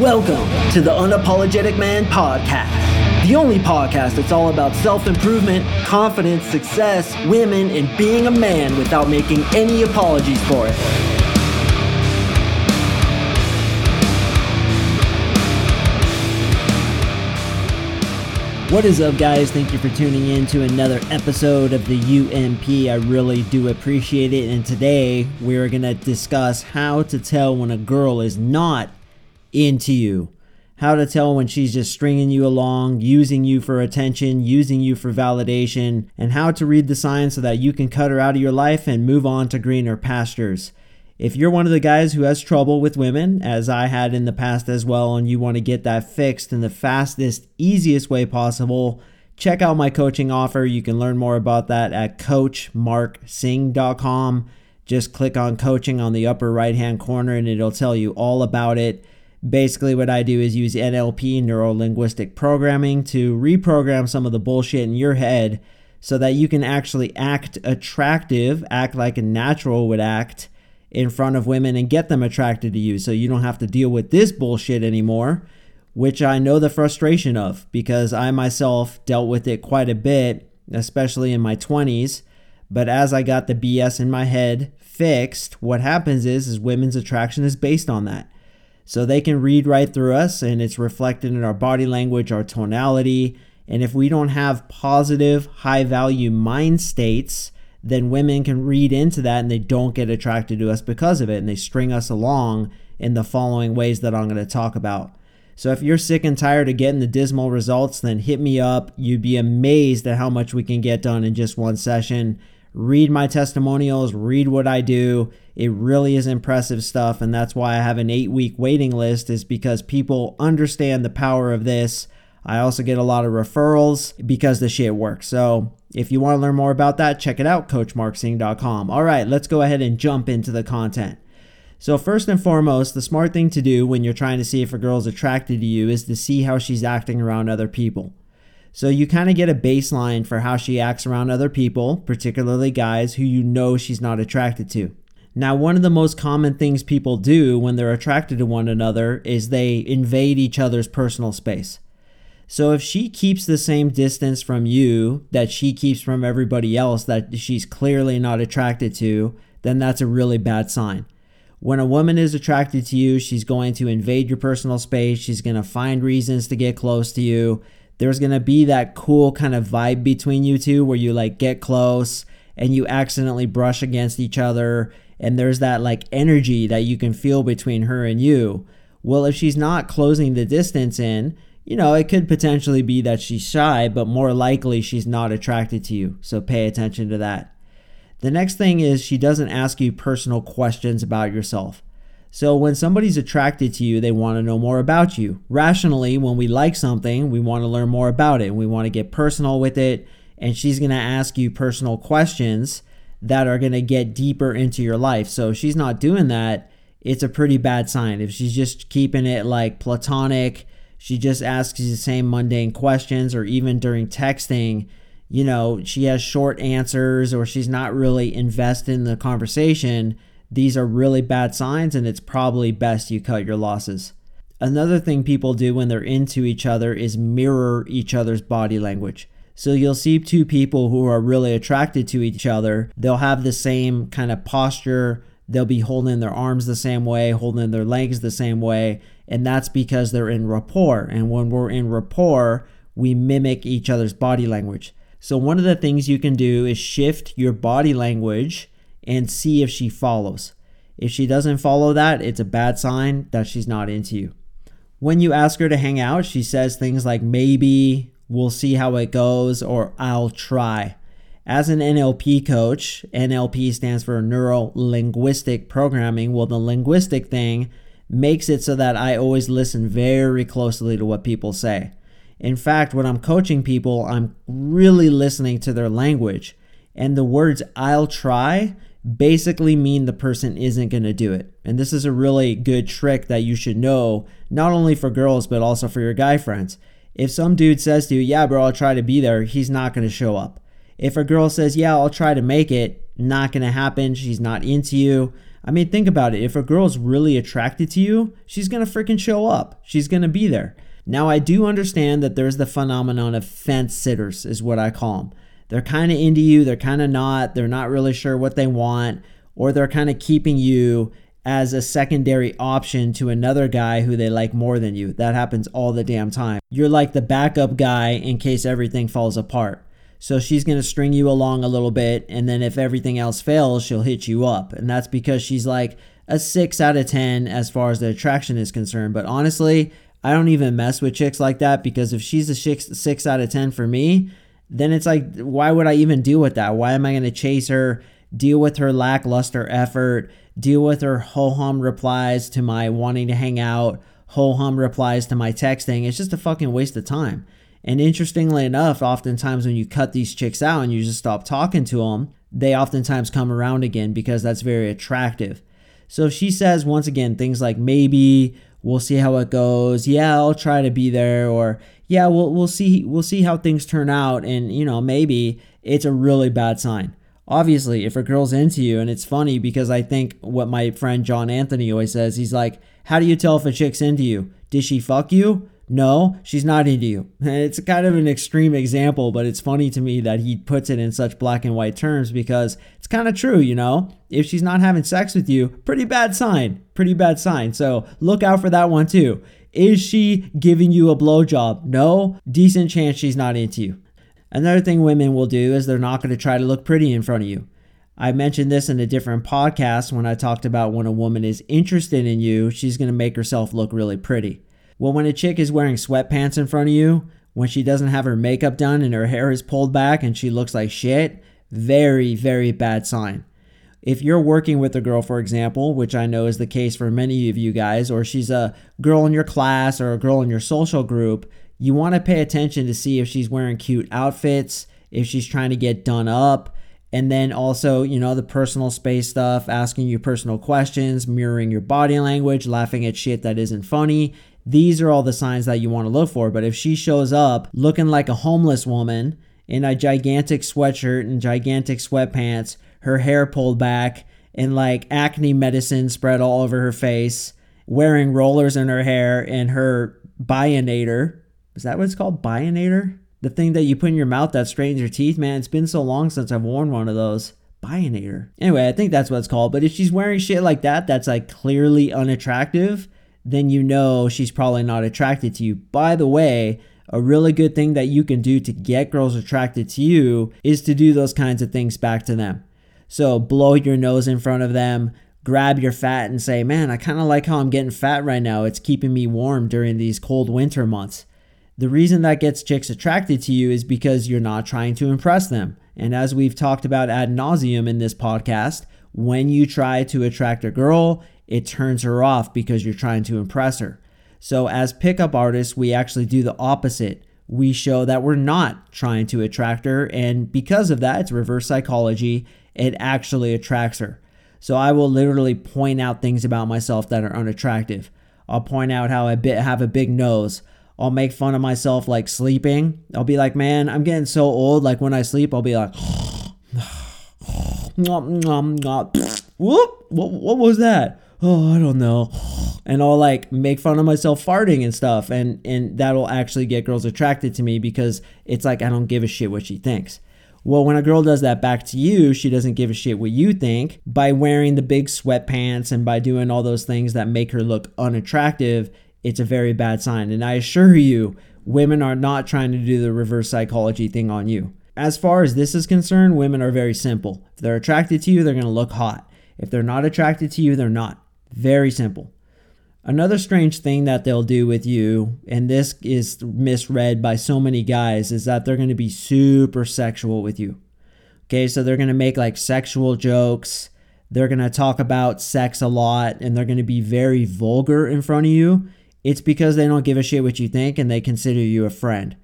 Welcome to the Unapologetic Man Podcast, the only podcast that's all about self improvement, confidence, success, women, and being a man without making any apologies for it. What is up, guys? Thank you for tuning in to another episode of the UMP. I really do appreciate it. And today we're going to discuss how to tell when a girl is not into you. How to tell when she's just stringing you along, using you for attention, using you for validation, and how to read the signs so that you can cut her out of your life and move on to greener pastures. If you're one of the guys who has trouble with women, as I had in the past as well, and you want to get that fixed in the fastest, easiest way possible, check out my coaching offer. You can learn more about that at coachmarksing.com. Just click on coaching on the upper right hand corner and it'll tell you all about it. Basically, what I do is use NLP, neuro linguistic programming, to reprogram some of the bullshit in your head so that you can actually act attractive, act like a natural would act in front of women and get them attracted to you so you don't have to deal with this bullshit anymore, which I know the frustration of because I myself dealt with it quite a bit, especially in my 20s. But as I got the BS in my head fixed, what happens is is women's attraction is based on that. So they can read right through us and it's reflected in our body language, our tonality. And if we don't have positive, high value mind states, then women can read into that and they don't get attracted to us because of it. And they string us along in the following ways that I'm going to talk about. So if you're sick and tired of getting the dismal results, then hit me up. You'd be amazed at how much we can get done in just one session read my testimonials, read what I do. It really is impressive stuff. And that's why I have an eight week waiting list, is because people understand the power of this. I also get a lot of referrals because the shit works. So if you want to learn more about that, check it out, coachmarksing.com. All right, let's go ahead and jump into the content. So, first and foremost, the smart thing to do when you're trying to see if a girl's attracted to you is to see how she's acting around other people. So you kind of get a baseline for how she acts around other people, particularly guys who you know she's not attracted to. Now, one of the most common things people do when they're attracted to one another is they invade each other's personal space. So if she keeps the same distance from you that she keeps from everybody else that she's clearly not attracted to, then that's a really bad sign. When a woman is attracted to you, she's going to invade your personal space. She's going to find reasons to get close to you there's to be that cool kind of vibe between you two where you like get close and you accidentally brush against each other and there's that like energy that you can feel between her and you. Well, if she's not closing the distance in, you know, it could potentially be that she's shy, but more likely she's not attracted to you. So pay attention to that. The next thing is she doesn't ask you personal questions about yourself. So when somebody's attracted to you, they want to know more about you. Rationally, when we like something, we want to learn more about it. We want to get personal with it. And she's going to ask you personal questions that are going to get deeper into your life. So if she's not doing that, it's a pretty bad sign. If she's just keeping it like platonic, she just asks you the same mundane questions, or even during texting, you know, she has short answers or she's not really invested in the conversation these are really bad signs, and it's probably best you cut your losses. Another thing people do when they're into each other is mirror each other's body language. So you'll see two people who are really attracted to each other, they'll have the same kind of posture, they'll be holding their arms the same way, holding their legs the same way, and that's because they're in rapport. And when we're in rapport, we mimic each other's body language. So one of the things you can do is shift your body language and see if she follows. If she doesn't follow that, it's a bad sign that she's not into you. When you ask her to hang out, she says things like maybe, we'll see how it goes, or I'll try. As an NLP coach, NLP stands for Neuro Linguistic Programming. Well, the linguistic thing makes it so that I always listen very closely to what people say. In fact, when I'm coaching people, I'm really listening to their language. And the words I'll try basically mean the person isn't going to do it. And this is a really good trick that you should know, not only for girls, but also for your guy friends. If some dude says to you, Yeah, bro, I'll try to be there, he's not going to show up. If a girl says, Yeah, I'll try to make it, not going to happen, she's not into you. I mean, think about it. If a girl's really attracted to you, she's gonna freaking show up. She's gonna be there. Now, I do understand that there's the phenomenon of fence sitters, is what I call them. They're kind of into you, they're kind of not, they're not really sure what they want, or they're kind of keeping you as a secondary option to another guy who they like more than you. That happens all the damn time. You're like the backup guy in case everything falls apart. So she's going to string you along a little bit, and then if everything else fails, she'll hit you up. And that's because she's like a 6 out of 10 as far as the attraction is concerned. But honestly, I don't even mess with chicks like that because if she's a six, six out of 10 for me, then it's like, why would I even deal with that? Why am I going to chase her, deal with her lackluster effort, deal with her ho hum replies to my wanting to hang out, ho hum replies to my texting? It's just a fucking waste of time. And interestingly enough, oftentimes when you cut these chicks out and you just stop talking to them, they oftentimes come around again because that's very attractive. So if she says, once again, things like maybe, we'll see how it goes, yeah, I'll try to be there, or yeah, we'll, we'll see, we'll see how things turn out, and you know, maybe it's a really bad sign. Obviously, if a girl's into you, and it's funny because I think what my friend John Anthony always says, he's like, How do you tell if a chick's into you? Did she fuck you? No, she's not into you. It's kind of an extreme example, but it's funny to me that he puts it in such black and white terms because it's kind of true, you know? If she's not having sex with you, pretty bad sign. Pretty bad sign. So look out for that one too. Is she giving you a blowjob? No, decent chance she's not into you. Another thing women will do is they're not going to try to look pretty in front of you. I mentioned this in a different podcast when I talked about when a woman is interested in you, she's going to make herself look really pretty. Well, when a chick is wearing sweatpants in front of you, when she doesn't have her makeup done and her hair is pulled back and she looks like shit, very, very bad sign. If you're working with a girl, for example, which I know is the case for many of you guys, or she's a girl in your class or a girl in your social group, you want to pay attention to see if she's wearing cute outfits, if she's trying to get done up, and then also, you know, the personal space stuff, asking you personal questions, mirroring your body language, laughing at shit that isn't funny, these are all the signs that you want to look for. But if she shows up looking like a homeless woman in a gigantic sweatshirt and gigantic sweatpants, her hair pulled back, and like acne medicine spread all over her face, wearing rollers in her hair, and her bionator is that what it's called? Bionator? The thing that you put in your mouth that straightens your teeth, man. It's been so long since I've worn one of those. Bionator. Anyway, I think that's what it's called. But if she's wearing shit like that, that's like clearly unattractive then you know she's probably not attracted to you. By the way, a really good thing that you can do to get girls attracted to you is to do those kinds of things back to them. So blow your nose in front of them, grab your fat and say, Man, I kind of like how I'm getting fat right now. It's keeping me warm during these cold winter months. The reason that gets chicks attracted to you is because you're not trying to impress them. And as we've talked about ad nauseum in this podcast, when you try to attract a girl, it turns her off because you're trying to impress her. So, as pickup artists, we actually do the opposite. We show that we're not trying to attract her, and because of that, it's reverse psychology. It actually attracts her. So, I will literally point out things about myself that are unattractive. I'll point out how I have a big nose. I'll make fun of myself like sleeping. I'll be like, man, I'm getting so old. Like when I sleep, I'll be like, whoop, what, what was that? oh, I don't know. And I'll like make fun of myself farting and stuff. And, and that'll actually get girls attracted to me because it's like I don't give a shit what she thinks. Well, when a girl does that back to you, she doesn't give a shit what you think. By wearing the big sweatpants and by doing all those things that make her look unattractive, it's a very bad sign. And I assure you, women are not trying to do the reverse psychology thing on you. As far as this is concerned, women are very simple. If they're attracted to you, they're going to look hot. If they're not attracted to you, they're not. Very simple. Another strange thing that they'll do with you, and this is misread by so many guys, is that they're going to be super sexual with you. Okay, so they're going to make like sexual jokes. They're going to talk about sex a lot, and they're going to be very vulgar in front of you. It's because they don't give a shit what you think and they consider you a friend.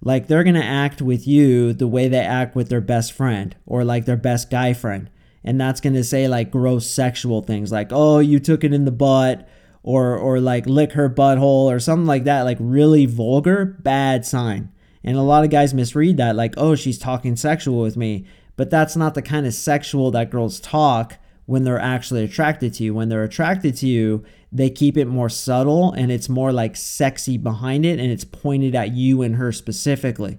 Like they're going to act with you the way they act with their best friend or like their best guy friend and that's going to say like gross sexual things like oh you took it in the butt or or like lick her butthole or something like that like really vulgar bad sign and a lot of guys misread that like oh she's talking sexual with me but that's not the kind of sexual that girls talk when they're actually attracted to you. When they're attracted to you, they keep it more subtle and it's more like sexy behind it and it's pointed at you and her specifically.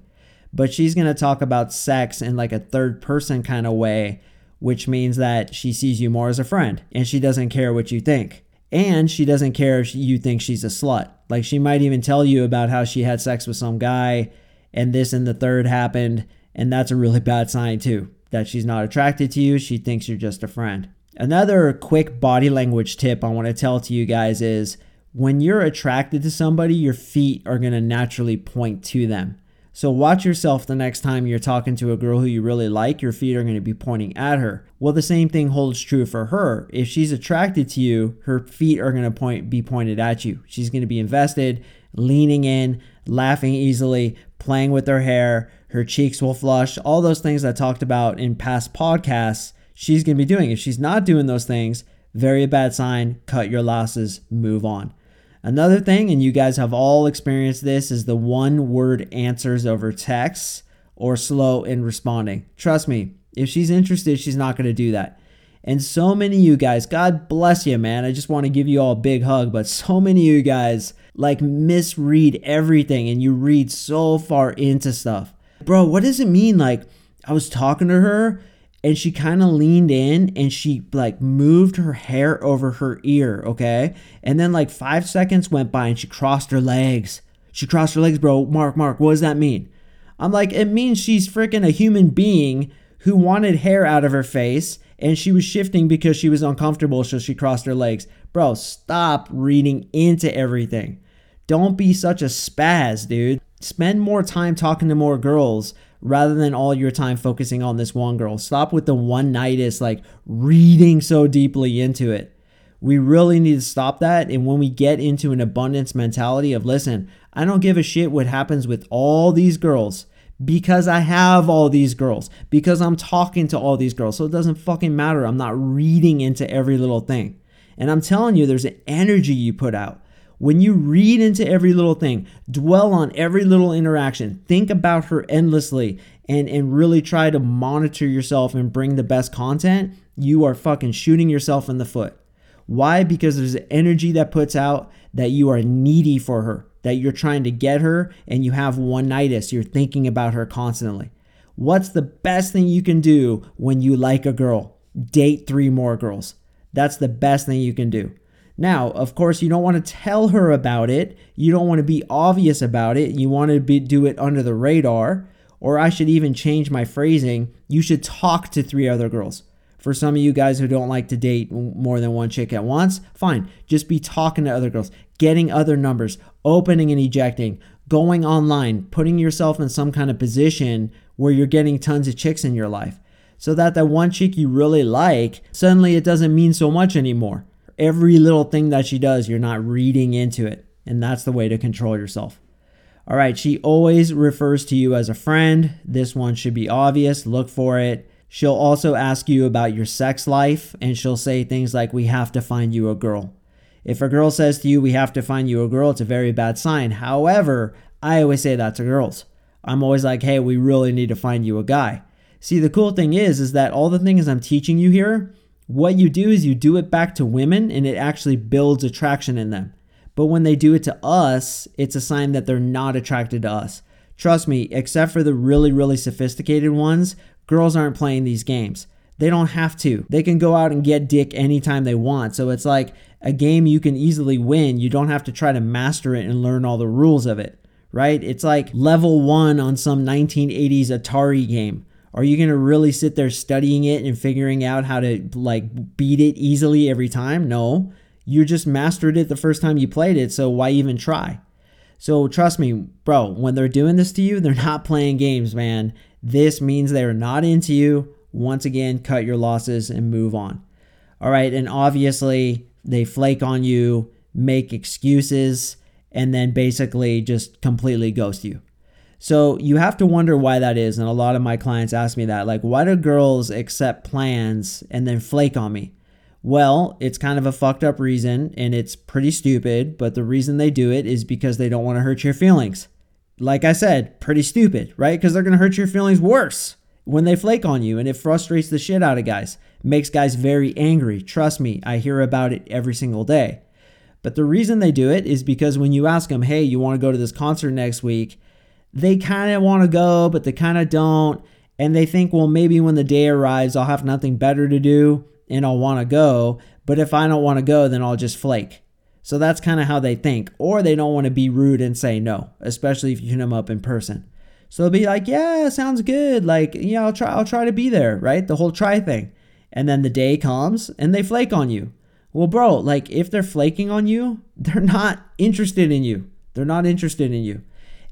But she's to talk about sex in like a third person kind of way, which means that she sees you more as a friend and she doesn't care what you think. And she doesn't care if you think she's a slut. Like she might even tell you about how she had sex with some guy and this and the third happened. And that's a really bad sign too that she's not attracted to you. She thinks you're just a friend. Another quick body language tip I want to tell to you guys is when you're attracted to somebody, your feet are going to naturally point to them. So watch yourself the next time you're talking to a girl who you really like, your feet are going to be pointing at her. Well, the same thing holds true for her. If she's attracted to you, her feet are going to point be pointed at you. She's going to be invested, leaning in, laughing easily, playing with her hair, her cheeks will flush, all those things I talked about in past podcasts, she's going to be doing. If she's not doing those things, very bad sign, cut your losses, move on. Another thing, and you guys have all experienced this, is the one word answers over text or slow in responding. Trust me, if she's interested, she's not going to do that. And so many of you guys, God bless you, man. I just want to give you all a big hug, but so many of you guys like misread everything and you read so far into stuff. Bro, what does it mean? Like, I was talking to her and she kind of leaned in and she like moved her hair over her ear, okay? And then like five seconds went by and she crossed her legs. She crossed her legs, bro. Mark, Mark, what does that mean? I'm like, it means she's freaking a human being who wanted hair out of her face and she was shifting because she was uncomfortable, so she crossed her legs. Bro, stop reading into everything. Don't be such a spaz, dude. Spend more time talking to more girls rather than all your time focusing on this one girl. Stop with the oneitis, like reading so deeply into it. We really need to stop that. And when we get into an abundance mentality of, listen, I don't give a shit what happens with all these girls because I have all these girls, because I'm talking to all these girls. So it doesn't fucking matter. I'm not reading into every little thing. And I'm telling you, there's an energy you put out. When you read into every little thing, dwell on every little interaction, think about her endlessly, and, and really try to monitor yourself and bring the best content, you are fucking shooting yourself in the foot. Why? Because there's energy that puts out that you are needy for her, that you're trying to get her, and you have oneitis. You're thinking about her constantly. What's the best thing you can do when you like a girl? Date three more girls. That's the best thing you can do. Now, of course, you don't want to tell her about it. You don't want to be obvious about it. You want to be, do it under the radar. Or I should even change my phrasing. You should talk to three other girls. For some of you guys who don't like to date more than one chick at once, fine. Just be talking to other girls, getting other numbers, opening and ejecting, going online, putting yourself in some kind of position where you're getting tons of chicks in your life. So that that one chick you really like, suddenly it doesn't mean so much anymore every little thing that she does, you're not reading into it. And that's the way to control yourself. All right, she always refers to you as a friend. This one should be obvious. Look for it. She'll also ask you about your sex life, and she'll say things like, We have to find you a girl. If a girl says to you, We have to find you a girl, it's a very bad sign. However, I always say that to girls. I'm always like, Hey, we really need to find you a guy. See, the cool thing is, is that all the things I'm teaching you here, what you do is you do it back to women and it actually builds attraction in them. But when they do it to us, it's a sign that they're not attracted to us. Trust me, except for the really, really sophisticated ones, girls aren't playing these games. They don't have to. They can go out and get dick anytime they want. So it's like a game you can easily win. You don't have to try to master it and learn all the rules of it, right? It's like level one on some 1980s Atari game. Are you going to really sit there studying it and figuring out how to like beat it easily every time? No. You just mastered it the first time you played it, so why even try? So trust me, bro, when they're doing this to you, they're not playing games, man. This means they're not into you. Once again, cut your losses and move on. All right, and obviously, they flake on you, make excuses, and then basically just completely ghost you. So you have to wonder why that is. And a lot of my clients ask me that like, why do girls accept plans and then flake on me? Well, it's kind of a fucked up reason and it's pretty stupid, but the reason they do it is because they don't want to hurt your feelings. Like I said, pretty stupid, right? Because they're going to hurt your feelings worse when they flake on you and it frustrates the shit out of guys. Makes guys very angry. Trust me, I hear about it every single day. But the reason they do it is because when you ask them, hey, you want to go to this concert next week, they kind of want to go, but they kind of don't. And they think, well, maybe when the day arrives, I'll have nothing better to do and I'll want to go. But if I don't want to go, then I'll just flake. So that's kind of how they think. Or they don't want to be rude and say no, especially if you hit them up in person. So they'll be like, yeah, sounds good. Like, yeah, I'll try, I'll try to be there, right? The whole try thing. And then the day comes and they flake on you. Well, bro, like if they're flaking on you, they're not interested in you. They're not interested in you.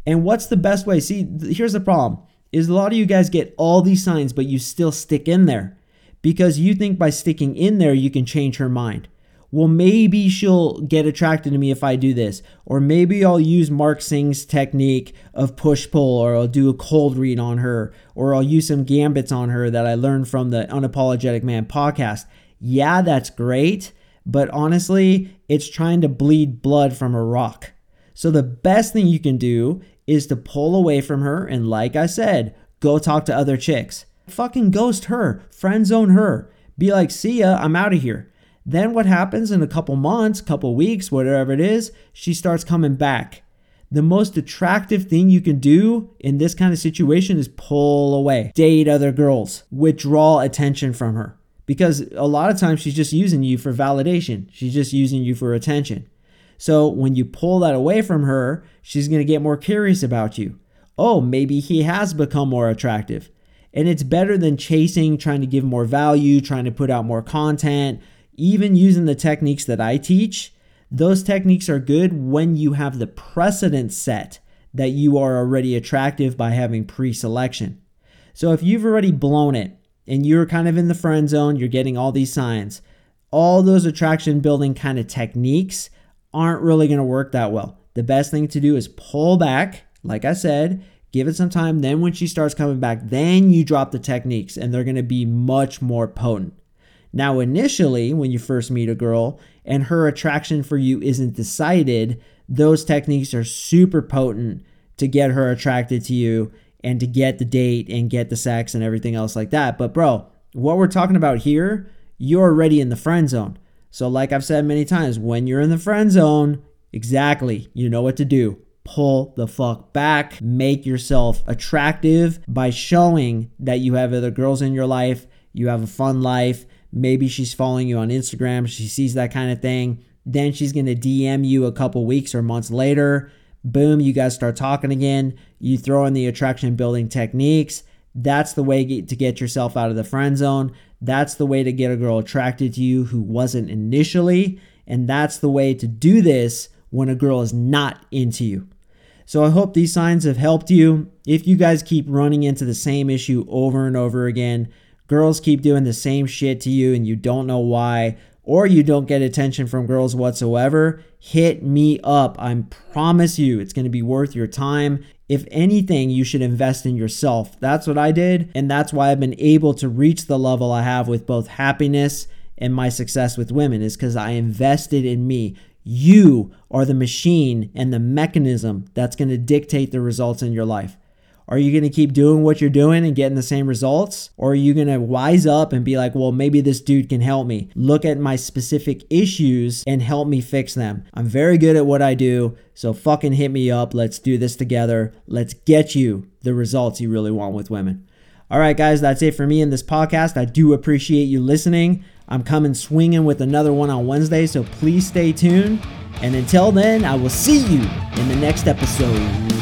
And what's the best way? See, here's the problem is a lot of you guys get all these signs, but you still stick in there because you think by sticking in there, you can change her mind. Well, maybe she'll get attracted to me if I do this. Or maybe I'll use Mark Sing's technique of push pull, or I'll do a cold read on her, or I'll use some gambits on her that I learned from the Unapologetic Man podcast. Yeah, that's great. But honestly, it's trying to bleed blood from a rock. So the best thing you can do is to pull away from her and, like I said, go talk to other chicks. Fucking ghost her, friend zone her. Be like, see ya, I'm out of here. Then what happens in a couple months, couple weeks, whatever it is, she starts coming back. The most attractive thing you can do in this kind of situation is pull away, date other girls, withdraw attention from her. Because a lot of times she's just using you for validation, she's just using you for attention. So when you pull that away from her, she's going to get more curious about you. Oh, maybe he has become more attractive. And it's better than chasing, trying to give more value, trying to put out more content, even using the techniques that I teach. Those techniques are good when you have the precedent set that you are already attractive by having pre selection. So if you've already blown it and you're kind of in the friend zone, you're getting all these signs, all those attraction building kind of techniques aren't really going to work that well. The best thing to do is pull back, like I said, give it some time. Then, when she starts coming back, then you drop the techniques and they're going to be much more potent. Now, initially, when you first meet a girl and her attraction for you isn't decided, those techniques are super potent to get her attracted to you and to get the date and get the sex and everything else like that. But, bro, what we're talking about here, you're already in the friend zone. So, like I've said many times, when you're in the friend zone, exactly, you know what to do. Pull the fuck back. Make yourself attractive by showing that you have other girls in your life, you have a fun life. Maybe she's following you on Instagram, she sees that kind of thing. Then she's gonna DM you a couple weeks or months later. Boom, you guys start talking again. You throw in the attraction building techniques. That's the way to get yourself out of the friend zone. That's the way to get a girl attracted to you who wasn't initially. And that's the way to do this when a girl is not into you. So I hope these signs have helped you. If you guys keep running into the same issue over and over again, girls keep doing the same shit to you and you don't know why, or you don't get attention from girls whatsoever, hit me up. I promise you it's going to be worth your time. If anything, you should invest in yourself. That's what I did. And that's why I've been able to reach the level I have with both happiness and my success with women, is because I invested in me. You are the machine and the mechanism that's going to dictate the results in your life. Are you going to keep doing what you're doing and getting the same results? Or are you going to wise up and be like, well, maybe this dude can help me? Look at my specific issues and help me fix them. I'm very good at what I do. So fucking hit me up. Let's do this together. Let's get you the results you really want with women. All right, guys, that's it for me in this podcast. I do appreciate you listening. I'm coming swinging with another one on Wednesday, so please stay tuned. And until then, I will see you in the next episode.